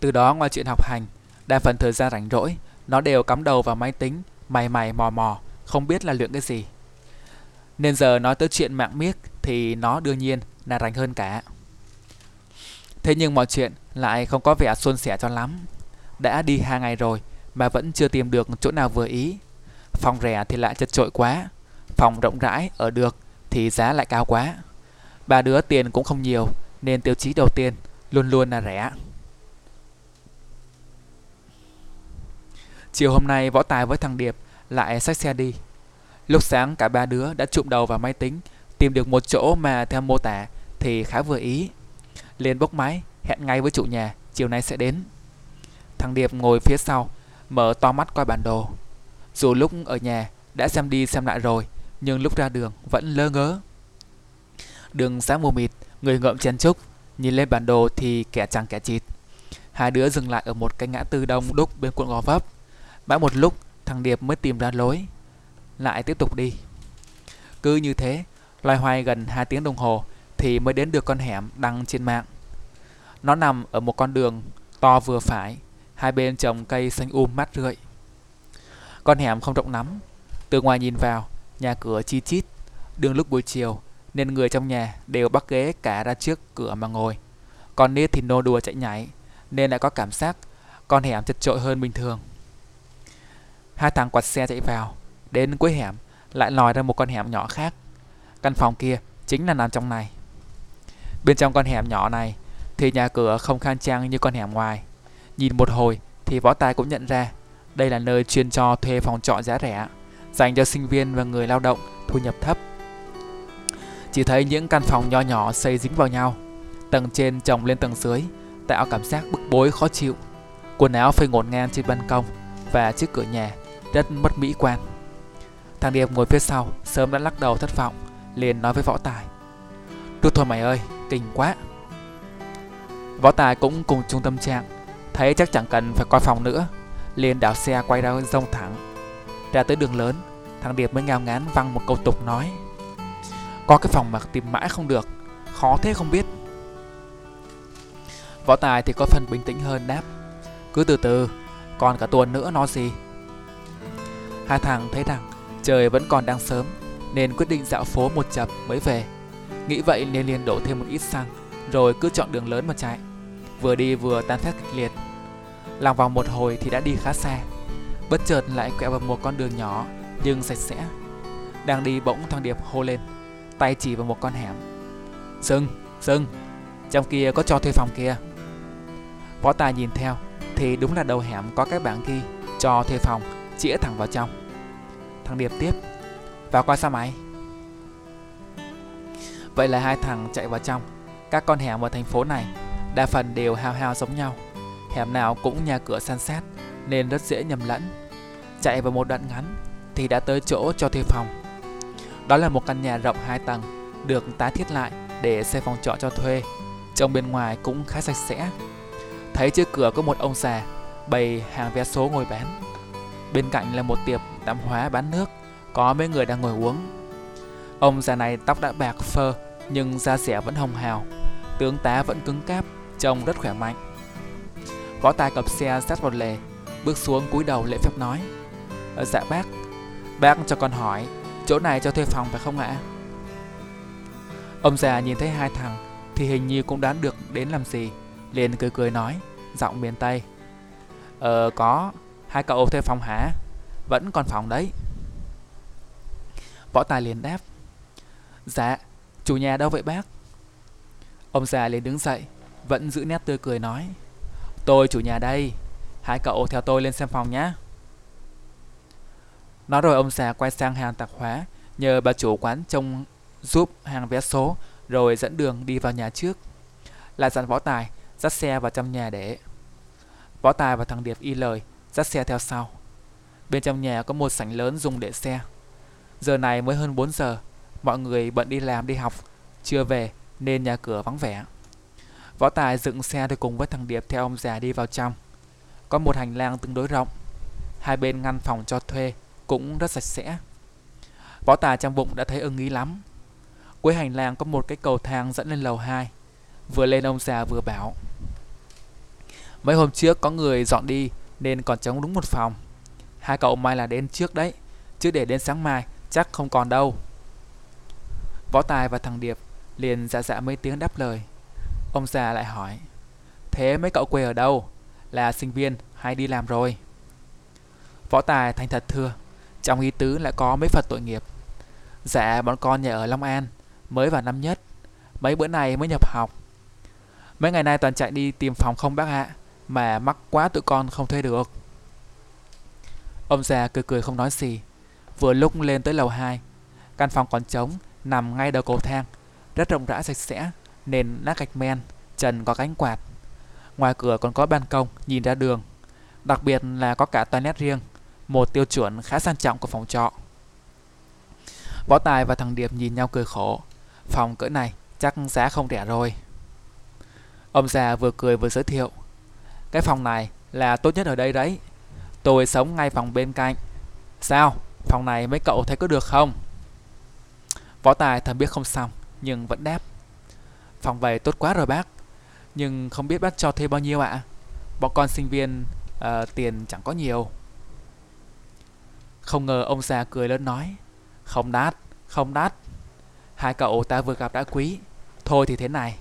Từ đó ngoài chuyện học hành, đa phần thời gian rảnh rỗi, nó đều cắm đầu vào máy tính, mày mày mò mò, không biết là luyện cái gì. Nên giờ nói tới chuyện mạng miếc thì nó đương nhiên là rảnh hơn cả. Thế nhưng mọi chuyện lại không có vẻ suôn sẻ cho lắm. Đã đi hai ngày rồi mà vẫn chưa tìm được chỗ nào vừa ý. Phòng rẻ thì lại chật trội quá, phòng rộng rãi ở được thì giá lại cao quá. Ba đứa tiền cũng không nhiều nên tiêu chí đầu tiên luôn luôn là rẻ. Chiều hôm nay Võ Tài với thằng Điệp lại xách xe đi. Lúc sáng cả ba đứa đã chụm đầu vào máy tính, tìm được một chỗ mà theo mô tả thì khá vừa ý. liền bốc máy, hẹn ngay với chủ nhà, chiều nay sẽ đến. Thằng Điệp ngồi phía sau, mở to mắt coi bản đồ. Dù lúc ở nhà đã xem đi xem lại rồi, nhưng lúc ra đường vẫn lơ ngớ. Đường sáng mù mịt, người ngợm chen chúc, nhìn lên bản đồ thì kẻ chẳng kẻ chịt. Hai đứa dừng lại ở một cái ngã tư đông đúc bên quận Gò Vấp. Mãi một lúc, thằng Điệp mới tìm ra lối, lại tiếp tục đi. Cứ như thế, loay hoay gần 2 tiếng đồng hồ thì mới đến được con hẻm đăng trên mạng. Nó nằm ở một con đường to vừa phải, hai bên trồng cây xanh um mát rượi. Con hẻm không rộng lắm, từ ngoài nhìn vào, nhà cửa chi chít, đường lúc buổi chiều nên người trong nhà đều bắt ghế cả ra trước cửa mà ngồi. Con nít thì nô đùa chạy nhảy nên lại có cảm giác con hẻm chật trội hơn bình thường. Hai thằng quạt xe chạy vào, đến cuối hẻm lại lòi ra một con hẻm nhỏ khác. Căn phòng kia chính là nằm trong này. Bên trong con hẻm nhỏ này thì nhà cửa không khang trang như con hẻm ngoài. Nhìn một hồi thì võ tài cũng nhận ra đây là nơi chuyên cho thuê phòng trọ giá rẻ, dành cho sinh viên và người lao động thu nhập thấp. Chỉ thấy những căn phòng nho nhỏ xây dính vào nhau, tầng trên chồng lên tầng dưới, tạo cảm giác bức bối khó chịu. Quần áo phơi ngổn ngang trên ban công và trước cửa nhà rất mất mỹ quan. Thằng Điệp ngồi phía sau, sớm đã lắc đầu thất vọng, liền nói với Võ Tài. Được thôi mày ơi, kinh quá. Võ Tài cũng cùng chung tâm trạng, thấy chắc chẳng cần phải coi phòng nữa, liền đảo xe quay ra rông thẳng. Ra tới đường lớn, thằng Điệp mới ngao ngán văng một câu tục nói. Có cái phòng mà tìm mãi không được, khó thế không biết. Võ Tài thì có phần bình tĩnh hơn đáp. Cứ từ từ, còn cả tuần nữa nó gì. Hai thằng thấy rằng trời vẫn còn đang sớm nên quyết định dạo phố một chập mới về. Nghĩ vậy nên liền đổ thêm một ít xăng rồi cứ chọn đường lớn mà chạy. Vừa đi vừa tan thét kịch liệt. Lòng vòng một hồi thì đã đi khá xa. Bất chợt lại quẹo vào một con đường nhỏ nhưng sạch sẽ. Đang đi bỗng thằng Điệp hô lên, tay chỉ vào một con hẻm. Dừng, dừng, trong kia có cho thuê phòng kia. Võ Tài nhìn theo thì đúng là đầu hẻm có cái bảng ghi cho thuê phòng chĩa thẳng vào trong. Thằng Điệp tiếp, vào coi sao mày? Vậy là hai thằng chạy vào trong. Các con hẻm ở thành phố này đa phần đều hao hao giống nhau. Hẻm nào cũng nhà cửa san sát nên rất dễ nhầm lẫn. Chạy vào một đoạn ngắn thì đã tới chỗ cho thuê phòng. Đó là một căn nhà rộng 2 tầng, được tái thiết lại để xây phòng trọ cho thuê. Trong bên ngoài cũng khá sạch sẽ. Thấy trước cửa có một ông già bày hàng vé số ngồi bán. Bên cạnh là một tiệm tạp hóa bán nước, có mấy người đang ngồi uống. Ông già này tóc đã bạc phơ nhưng da rẻ vẫn hồng hào, tướng tá vẫn cứng cáp, trông rất khỏe mạnh. Võ tài cặp xe sát vào lề, bước xuống cúi đầu lễ phép nói: ờ, "Dạ bác, bác cho con hỏi, chỗ này cho thuê phòng phải không ạ?" Ông già nhìn thấy hai thằng thì hình như cũng đoán được đến làm gì, liền cười cười nói, giọng miền Tây: "Ờ có, hai cậu thuê phòng hả? Vẫn còn phòng đấy." Võ Tài liền đáp Dạ chủ nhà đâu vậy bác Ông già liền đứng dậy Vẫn giữ nét tươi cười nói Tôi chủ nhà đây Hai cậu theo tôi lên xem phòng nhé Nói rồi ông già quay sang hàng tạp hóa Nhờ bà chủ quán trông giúp hàng vé số Rồi dẫn đường đi vào nhà trước là dặn võ tài dắt xe vào trong nhà để. Võ tài và thằng Điệp y lời, dắt xe theo sau. Bên trong nhà có một sảnh lớn dùng để xe. Giờ này mới hơn 4 giờ, mọi người bận đi làm đi học, chưa về nên nhà cửa vắng vẻ. Võ Tài dựng xe rồi cùng với thằng Điệp theo ông già đi vào trong. Có một hành lang tương đối rộng. Hai bên ngăn phòng cho thuê cũng rất sạch sẽ. Võ Tài trong bụng đã thấy ưng ý lắm. Cuối hành lang có một cái cầu thang dẫn lên lầu 2. Vừa lên ông già vừa bảo. Mấy hôm trước có người dọn đi nên còn trống đúng một phòng. Hai cậu mai là đến trước đấy, chứ để đến sáng mai chắc không còn đâu. Võ Tài và thằng Điệp liền dạ dạ mấy tiếng đáp lời. Ông già lại hỏi, thế mấy cậu quê ở đâu? Là sinh viên hay đi làm rồi? Võ Tài thành thật thưa, trong ý tứ lại có mấy phật tội nghiệp. Dạ bọn con nhà ở Long An, mới vào năm nhất, mấy bữa nay mới nhập học. Mấy ngày nay toàn chạy đi tìm phòng không bác ạ, mà mắc quá tụi con không thuê được. Ông già cười cười không nói gì, vừa lúc lên tới lầu 2. Căn phòng còn trống, nằm ngay đầu cầu thang, rất rộng rãi sạch sẽ, nền nát gạch men, trần có cánh quạt. Ngoài cửa còn có ban công nhìn ra đường, đặc biệt là có cả toilet riêng, một tiêu chuẩn khá sang trọng của phòng trọ. Võ Tài và thằng Điệp nhìn nhau cười khổ, phòng cỡ này chắc giá không rẻ rồi. Ông già vừa cười vừa giới thiệu, cái phòng này là tốt nhất ở đây đấy. Tôi sống ngay phòng bên cạnh. Sao? Phòng này mấy cậu thấy có được không? Võ Tài thầm biết không xong, nhưng vẫn đáp. Phòng về tốt quá rồi bác. Nhưng không biết bác cho thuê bao nhiêu ạ? À? Bọn con sinh viên uh, tiền chẳng có nhiều. Không ngờ ông già cười lớn nói. Không đắt, không đắt. Hai cậu ta vừa gặp đã quý. Thôi thì thế này.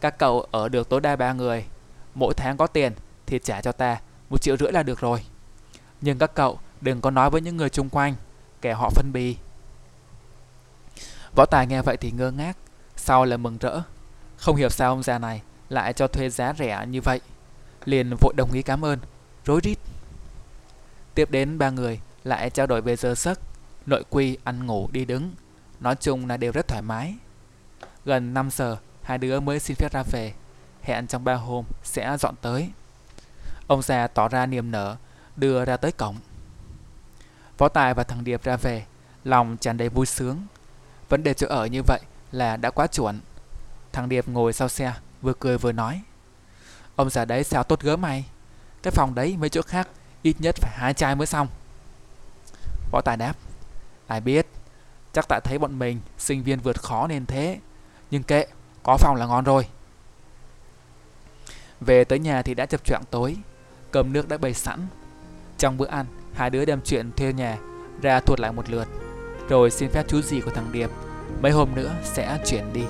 Các cậu ở được tối đa ba người. Mỗi tháng có tiền thì trả cho ta một triệu rưỡi là được rồi. Nhưng các cậu đừng có nói với những người chung quanh, kẻ họ phân bì. Võ Tài nghe vậy thì ngơ ngác, sau là mừng rỡ. Không hiểu sao ông già này lại cho thuê giá rẻ như vậy. Liền vội đồng ý cảm ơn, rối rít. Tiếp đến ba người lại trao đổi về giờ giấc, nội quy, ăn ngủ, đi đứng. Nói chung là đều rất thoải mái. Gần 5 giờ, hai đứa mới xin phép ra về. Hẹn trong ba hôm sẽ dọn tới. Ông già tỏ ra niềm nở, đưa ra tới cổng. Võ Tài và thằng Điệp ra về, lòng tràn đầy vui sướng. Vấn đề chỗ ở như vậy là đã quá chuẩn. Thằng Điệp ngồi sau xe, vừa cười vừa nói. Ông già đấy sao tốt gớm mày? Cái phòng đấy mấy chỗ khác ít nhất phải hai chai mới xong. Võ Tài đáp. Ai biết, chắc tại thấy bọn mình sinh viên vượt khó nên thế. Nhưng kệ, có phòng là ngon rồi. Về tới nhà thì đã chập choạng tối, cơm nước đã bày sẵn. Trong bữa ăn, hai đứa đem chuyện thuê nhà ra thuật lại một lượt, rồi xin phép chú gì của thằng Điệp mấy hôm nữa sẽ chuyển đi.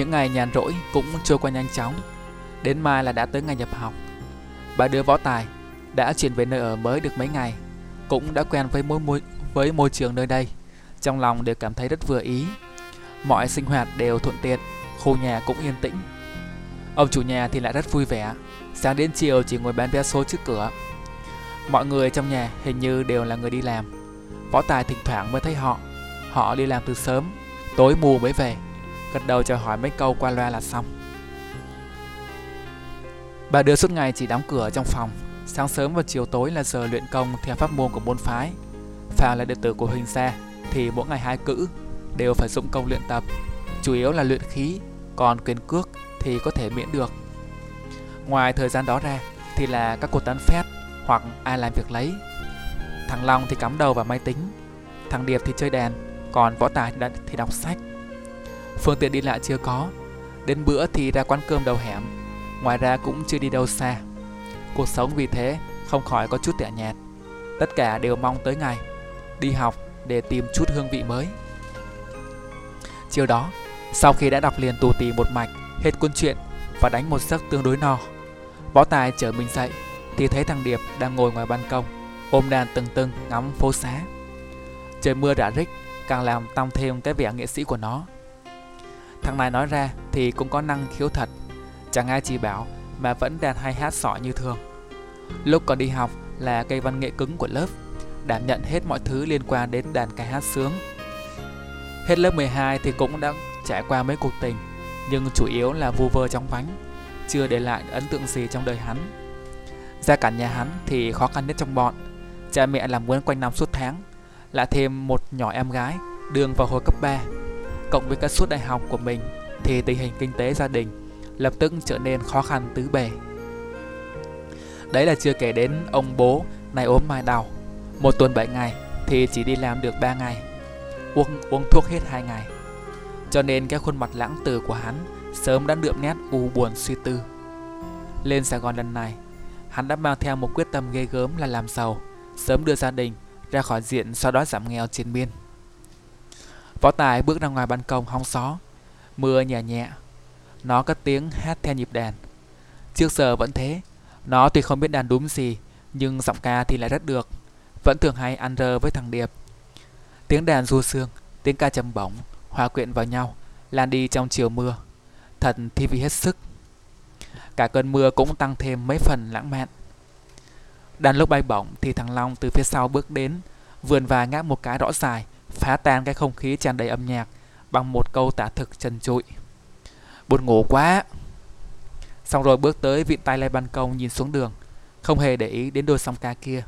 Những ngày nhàn rỗi cũng trôi qua nhanh chóng. Đến mai là đã tới ngày nhập học. Ba đứa võ tài đã chuyển về nơi ở mới được mấy ngày Cũng đã quen với môi, môi, với môi trường nơi đây. Trong lòng đều cảm thấy rất vừa ý. Mọi sinh hoạt đều thuận tiện Khu nhà cũng yên tĩnh. Ông chủ nhà thì lại rất vui vẻ. Sáng đến chiều chỉ ngồi bán vé số trước cửa. Mọi người trong nhà hình như đều là người đi làm. Võ Tài thỉnh thoảng mới thấy họ. Họ đi làm từ sớm Tối mù mới về gật đầu chào hỏi mấy câu qua loa là xong. Bà đưa suốt ngày chỉ đóng cửa trong phòng, sáng sớm và chiều tối là giờ luyện công theo pháp môn của môn phái. Phàm là đệ tử của Huỳnh gia thì mỗi ngày hai cữ đều phải dụng công luyện tập, chủ yếu là luyện khí, còn quyền cước thì có thể miễn được. Ngoài thời gian đó ra thì là các cuộc tán phét hoặc ai làm việc lấy. Thằng Long thì cắm đầu vào máy tính, thằng Điệp thì chơi đàn, còn võ tài thì đọc sách. Phương tiện đi lại chưa có Đến bữa thì ra quán cơm đầu hẻm Ngoài ra cũng chưa đi đâu xa Cuộc sống vì thế không khỏi có chút tẻ nhạt Tất cả đều mong tới ngày Đi học để tìm chút hương vị mới Chiều đó Sau khi đã đọc liền tù tì một mạch Hết cuốn truyện và đánh một giấc tương đối no. Võ Tài chở mình dậy thì thấy thằng Điệp đang ngồi ngoài ban công, ôm đàn từng từng ngắm phố xá. Trời mưa rả rích càng làm tăng thêm cái vẻ nghệ sĩ của nó. Thằng này nói ra thì cũng có năng khiếu thật, chẳng ai chỉ bảo mà vẫn đàn hay hát sọ như thường. Lúc còn đi học là cây văn nghệ cứng của lớp, đảm nhận hết mọi thứ liên quan đến đàn ca hát sướng. Hết lớp 12 thì cũng đã trải qua mấy cuộc tình, nhưng chủ yếu là vu vơ trong vánh, chưa để lại ấn tượng gì trong đời hắn. Gia cảnh nhà hắn thì khó khăn nhất trong bọn, cha mẹ làm quấn quanh năm suốt tháng, lại thêm một nhỏ em gái đường vào hồi cấp 3. Cộng với các suất đại học của mình thì tình hình kinh tế gia đình lập tức trở nên khó khăn tứ bề. Đấy là chưa kể đến ông bố này ốm mai đau. Một tuần 7 ngày thì chỉ đi làm được 3 ngày. Uống, uống thuốc hết 2 ngày. Cho nên cái khuôn mặt lãng tử của hắn sớm đã đượm nét u buồn suy tư. Lên Sài Gòn lần này, hắn đã mang theo một quyết tâm ghê gớm là làm giàu, sớm đưa gia đình ra khỏi diện sau đó giảm nghèo trên miên. Võ Tài bước ra ngoài ban công hóng gió, mưa nhẹ nhẹ. Nó cất tiếng hát theo nhịp đàn. Trước giờ vẫn thế, nó tuy không biết đàn đúng gì, nhưng giọng ca thì lại rất được. Vẫn thường hay ăn rơ với thằng Điệp. Tiếng đàn du sương, tiếng ca trầm bổng, hòa quyện vào nhau, lan đi trong chiều mưa. Thật thi vị hết sức. Cả cơn mưa cũng tăng thêm mấy phần lãng mạn. Đàn lúc bay bổng thì thằng Long từ phía sau bước đến, vườn và ngáp một cái rõ dài, phá tan cái không khí tràn đầy âm nhạc bằng một câu tả thực trần trụi. Buồn ngủ quá. Xong rồi bước tới vịn tay lên ban công nhìn xuống đường, không hề để ý đến đôi song ca kia.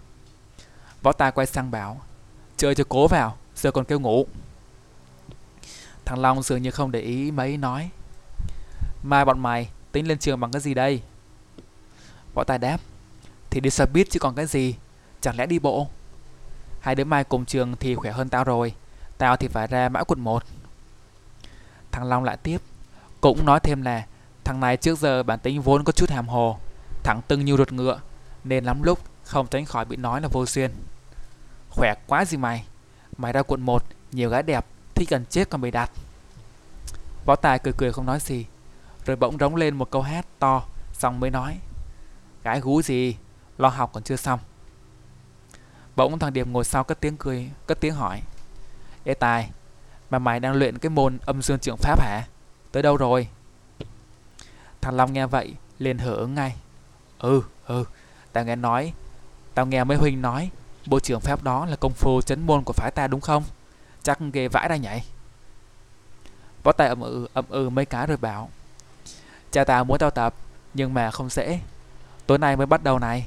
Võ tài quay sang bảo, chơi cho cố vào, giờ còn kêu ngủ. Thằng Long dường như không để ý mấy nói, mai bọn mày tính lên trường bằng cái gì đây? Võ tài đáp, thì đi xe buýt chứ còn cái gì, chẳng lẽ đi bộ? Hai đứa mai cùng trường thì khỏe hơn tao rồi, tao thì phải ra mã quận 1. Thằng Long lại tiếp, cũng nói thêm là thằng này trước giờ bản tính vốn có chút hàm hồ, thẳng tưng như ruột ngựa, nên lắm lúc không tránh khỏi bị nói là vô duyên. Khỏe quá gì mày, mày ra quận 1, nhiều gái đẹp, thích gần chết còn bị đặt. Võ Tài cười cười không nói gì, rồi bỗng rống lên một câu hát to, xong mới nói. Gái gú gì, lo học còn chưa xong. Bỗng thằng Điệp ngồi sau cất tiếng cười, cất tiếng hỏi. Ê Tài, mà mày đang luyện cái môn âm dương trưởng pháp hả? Tới đâu rồi? Thằng Long nghe vậy, liền hở ứng ngay. Ừ, ừ, tao nghe nói, tao nghe mấy huynh nói, bộ trưởng pháp đó là công phu chấn môn của phái ta đúng không? Chắc ghê vãi ra nhảy. Võ Tài ậm ừ, ậm ừ mấy cái rồi bảo. Cha tao muốn tao tập, nhưng mà không dễ. Tối nay mới bắt đầu này.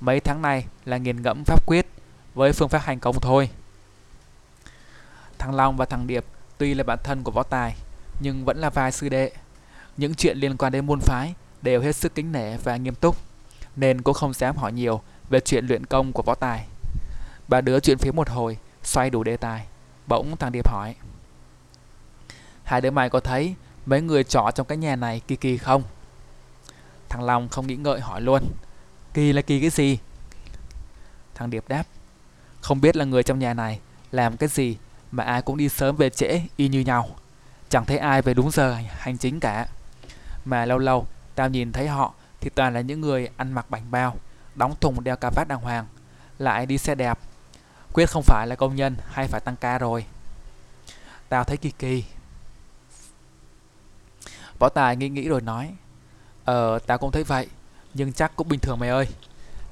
Mấy tháng này là nghiền ngẫm pháp quyết với phương pháp hành công thôi. Thằng Long và thằng Điệp tuy là bạn thân của võ tài nhưng vẫn là vài sư đệ. Những chuyện liên quan đến môn phái đều hết sức kính nể và nghiêm túc nên cũng không dám hỏi nhiều về chuyện luyện công của võ tài. Ba đứa chuyện phía một hồi, xoay đủ đề tài. Bỗng thằng Điệp hỏi. Hai đứa mày có thấy mấy người trọ trong cái nhà này kỳ kỳ không? Thằng Long không nghĩ ngợi hỏi luôn. Kỳ là kỳ cái gì? Thằng Điệp đáp. Không biết là người trong nhà này làm cái gì mà ai cũng đi sớm về trễ y như nhau. Chẳng thấy ai về đúng giờ hành chính cả. Mà lâu lâu tao nhìn thấy họ thì toàn là những người ăn mặc bảnh bao, đóng thùng đeo cà vạt đàng hoàng, lại đi xe đẹp. Quyết không phải là công nhân hay phải tăng ca rồi. Tao thấy kỳ kỳ. Võ Tài nghĩ nghĩ rồi nói Ờ, tao cũng thấy vậy nhưng chắc cũng bình thường mày ơi.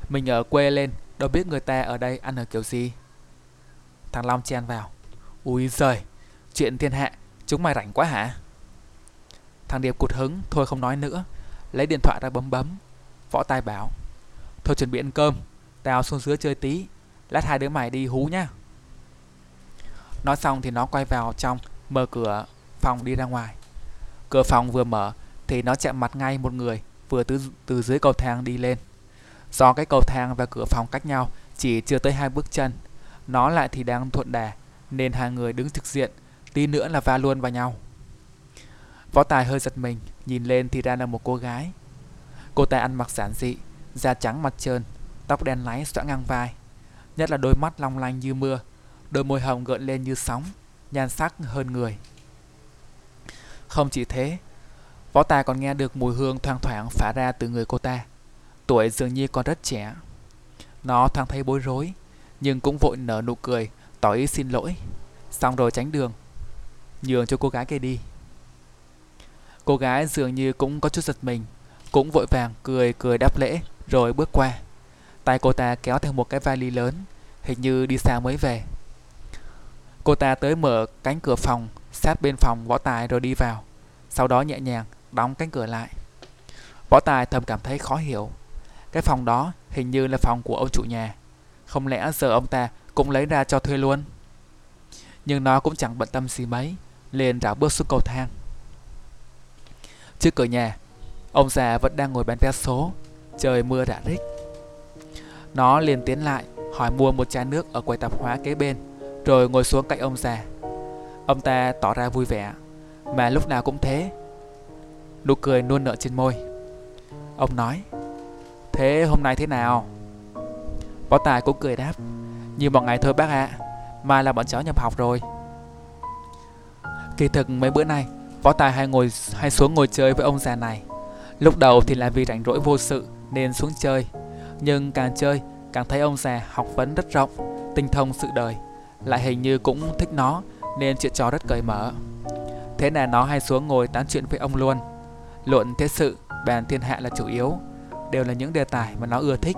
Mình ở quê lên, Đâu biết người ta ở đây ăn ở kiểu gì. Thằng Long chen vào. Ui giời, Chuyện thiên hạ, Chúng mày rảnh quá hả? Thằng Điệp cụt hứng, Thôi không nói nữa. Lấy điện thoại ra bấm bấm. Võ tai bảo, Thôi chuẩn bị ăn cơm, Tao xuống dưới chơi tí. Lát hai đứa mày đi hú nhá. Nói xong thì nó quay vào trong Mở cửa phòng đi ra ngoài. Cửa phòng vừa mở thì nó chạm mặt ngay một người vừa từ từ dưới cầu thang đi lên. Do cái cầu thang và cửa phòng cách nhau chỉ chưa tới hai bước chân, nó lại thì đang thuận đà nên hai người đứng trực diện, tí nữa là va luôn vào nhau. Võ Tài hơi giật mình, nhìn lên thì ra là một cô gái. Cô ta ăn mặc giản dị, da trắng mặt trơn, tóc đen láy xõa ngang vai, nhất là đôi mắt long lanh như mưa, đôi môi hồng gợn lên như sóng, nhan sắc hơn người. Không chỉ thế, Võ Tài còn nghe được mùi hương thoang thoảng phả ra từ người cô ta. Tuổi dường như còn rất trẻ. Nó thoáng thấy bối rối, nhưng cũng vội nở nụ cười, tỏ ý xin lỗi. Xong rồi tránh đường, nhường cho cô gái kia đi. Cô gái dường như cũng có chút giật mình, cũng vội vàng cười cười đáp lễ rồi bước qua. Tay cô ta kéo theo một cái vali lớn, hình như đi xa mới về. Cô ta tới mở cánh cửa phòng, sát bên phòng võ tài rồi đi vào. Sau đó nhẹ nhàng đóng cánh cửa lại. Võ tài thầm cảm thấy khó hiểu. Cái phòng đó hình như là phòng của ông chủ nhà. Không lẽ giờ ông ta cũng lấy ra cho thuê luôn? Nhưng nó cũng chẳng bận tâm gì mấy, liền rảo bước xuống cầu thang. Trước cửa nhà, ông già vẫn đang ngồi bán vé số, trời mưa rả rích. Nó liền tiến lại, hỏi mua một chai nước ở quầy tạp hóa kế bên, rồi ngồi xuống cạnh ông già. Ông ta tỏ ra vui vẻ, mà lúc nào cũng thế. Nụ cười nuôn nở trên môi. Ông nói, thế hôm nay thế nào? Võ Tài cũng cười đáp, như mọi ngày thôi bác ạ, à, mai là bọn cháu nhập học rồi. Kỳ thực mấy bữa nay, Võ Tài hay ngồi hay xuống ngồi chơi với ông già này. Lúc đầu thì là vì rảnh rỗi vô sự nên xuống chơi, nhưng càng chơi càng thấy ông già học vấn rất rộng, tinh thông sự đời, lại hình như cũng thích nó nên chuyện trò rất cởi mở. Thế là nó hay xuống ngồi tán chuyện với ông luôn. Luận thế sự, bàn thiên hạ là chủ yếu, đều là những đề tài mà nó ưa thích.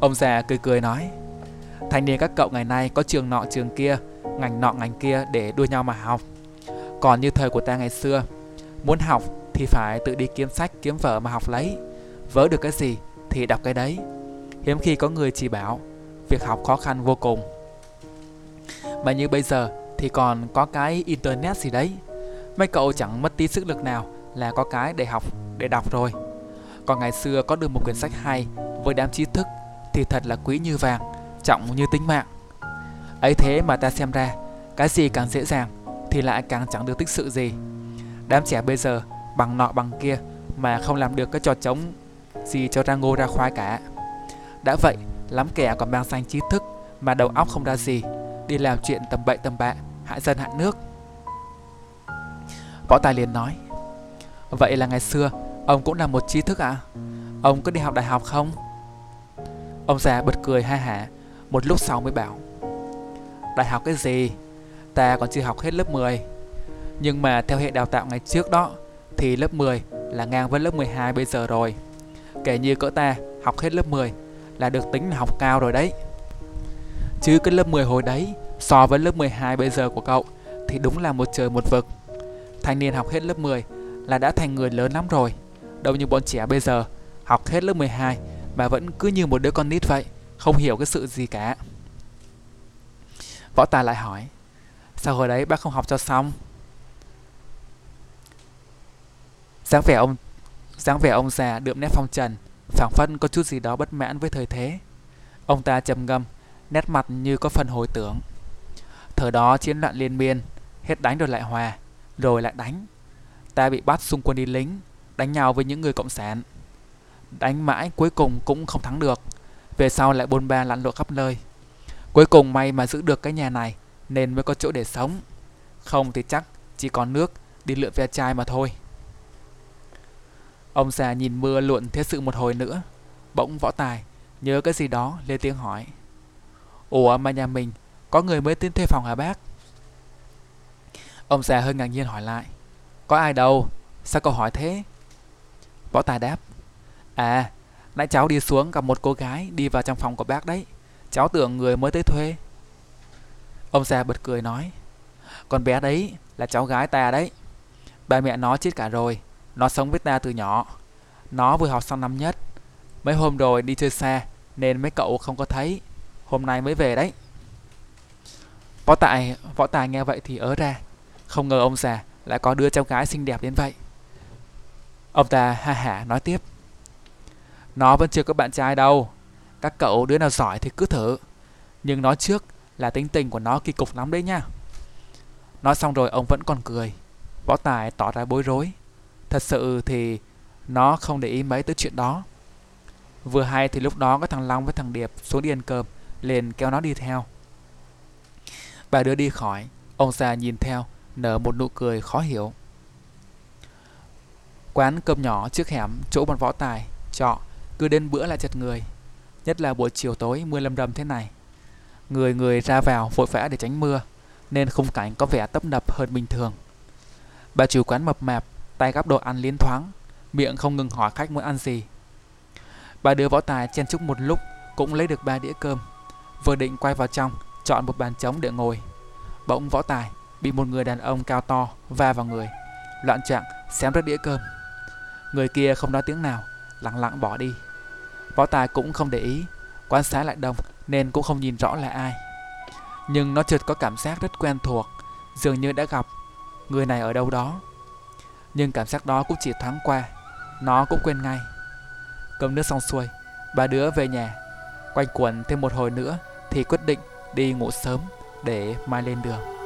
Ông già cười cười nói, thanh niên các cậu ngày nay có trường nọ trường kia, ngành nọ ngành kia để đua nhau mà học. Còn như thời của ta ngày xưa, muốn học thì phải tự đi kiếm sách kiếm vở mà học lấy. Vớ được cái gì thì đọc cái đấy. Hiếm khi có người chỉ bảo, việc học khó khăn vô cùng. Mà như bây giờ thì còn có cái internet gì đấy. Mấy cậu chẳng mất tí sức lực nào là có cái để học, để đọc rồi. Còn ngày xưa có được một quyển sách hay với đám trí thức thì thật là quý như vàng, trọng như tính mạng. Ấy thế mà ta xem ra, cái gì càng dễ dàng thì lại càng chẳng được tích sự gì. Đám trẻ bây giờ bằng nọ bằng kia mà không làm được cái trò trống gì cho ra ngô ra khoai cả. Đã vậy, lắm kẻ còn mang danh trí thức mà đầu óc không ra gì, đi làm chuyện tầm bậy tầm bạ, hại dân hại nước. Võ Tài liền nói, vậy là ngày xưa ông cũng là một trí thức ạ? À? Ông có đi học đại học không? Ông già bật cười ha hả, một lúc sau mới bảo, đại học cái gì? Ta còn chưa học hết lớp 10. Nhưng mà theo hệ đào tạo ngày trước đó thì lớp 10 là ngang với lớp 12 bây giờ rồi. Kể như cỡ ta học hết lớp 10 là được tính là học cao rồi đấy. Chứ cái lớp 10 hồi đấy so với lớp 12 bây giờ của cậu thì đúng là một trời một vực. Thanh niên học hết lớp 10 là đã thành người lớn lắm rồi. Đâu như bọn trẻ bây giờ học hết lớp 12 mà vẫn cứ như một đứa con nít vậy, không hiểu cái sự gì cả. Võ Tài lại hỏi Sao hồi đấy bác không học cho xong dáng vẻ ông dáng vẻ ông già đượm nét phong trần phảng phân có chút gì đó bất mãn với thời thế ông ta trầm ngâm nét mặt như có phần hồi tưởng thời đó chiến loạn liên miên hết đánh rồi lại hòa rồi lại đánh ta bị bắt xung quân đi lính, đánh nhau với những người cộng sản đánh mãi cuối cùng cũng không thắng được về sau lại bôn ba lặn lội khắp nơi Cuối cùng may mà giữ được cái nhà này, nên mới có chỗ để sống. Không thì chắc chỉ còn nước, đi lượn ve chai mà thôi. Ông già nhìn mưa luộn thế sự một hồi nữa. Bỗng võ tài, nhớ cái gì đó, lên tiếng hỏi. Ủa mà nhà mình, có người mới tiến thuê phòng hả bác? Ông già hơi ngạc nhiên hỏi lại. Có ai đâu? Sao cậu hỏi thế? Võ tài đáp. À, nãy cháu đi xuống gặp một cô gái đi vào trong phòng của bác đấy. Cháu tưởng người mới tới thuê Ông già bật cười nói Con bé đấy là cháu gái ta đấy Ba mẹ nó chết cả rồi Nó sống với ta từ nhỏ Nó vừa học xong năm nhất Mấy hôm rồi đi chơi xa Nên mấy cậu không có thấy Hôm nay mới về đấy Võ Tài, Võ Tài nghe vậy thì ớ ra không ngờ ông già lại có đứa cháu gái xinh đẹp đến vậy. Ông ta ha hả nói tiếp. Nó vẫn chưa có bạn trai đâu. Các cậu đứa nào giỏi thì cứ thử. Nhưng nói trước là tính tình của nó kỳ cục lắm đấy nha. Nói xong rồi ông vẫn còn cười. Võ Tài tỏ ra bối rối. Thật sự thì nó không để ý mấy tới chuyện đó. Vừa hay thì lúc đó có thằng Long với thằng Điệp xuống đi ăn cơm, liền kéo nó đi theo. Bà đưa đi khỏi, Ông già nhìn theo nở một nụ cười khó hiểu. Quán cơm nhỏ trước hẻm chỗ bọn võ tài, trọ, cứ đến bữa là chật người. Nhất là buổi chiều tối mưa lâm đầm thế này. Người người ra vào vội vã để tránh mưa, nên khung cảnh có vẻ tấp nập hơn bình thường. Bà chủ quán mập mạp, tay gắp đồ ăn liến thoáng, miệng không ngừng hỏi khách muốn ăn gì. Bà đưa võ tài chen chúc một lúc cũng lấy được ba đĩa cơm. Vừa định quay vào trong, chọn một bàn trống để ngồi. Bỗng võ tài bị một người đàn ông cao to va vào người, loạn trạng xém rớt đĩa cơm. Người kia không nói tiếng nào, lặng lặng bỏ đi. Võ tài cũng không để ý, quan sát lại đông nên cũng không nhìn rõ là ai. Nhưng nó chợt có cảm giác rất quen thuộc, dường như đã gặp người này ở đâu đó. Nhưng cảm giác đó cũng chỉ thoáng qua, nó cũng quên ngay. Cơm nước xong xuôi, ba đứa về nhà, quanh quẩn thêm một hồi nữa thì quyết định đi ngủ sớm để mai lên đường.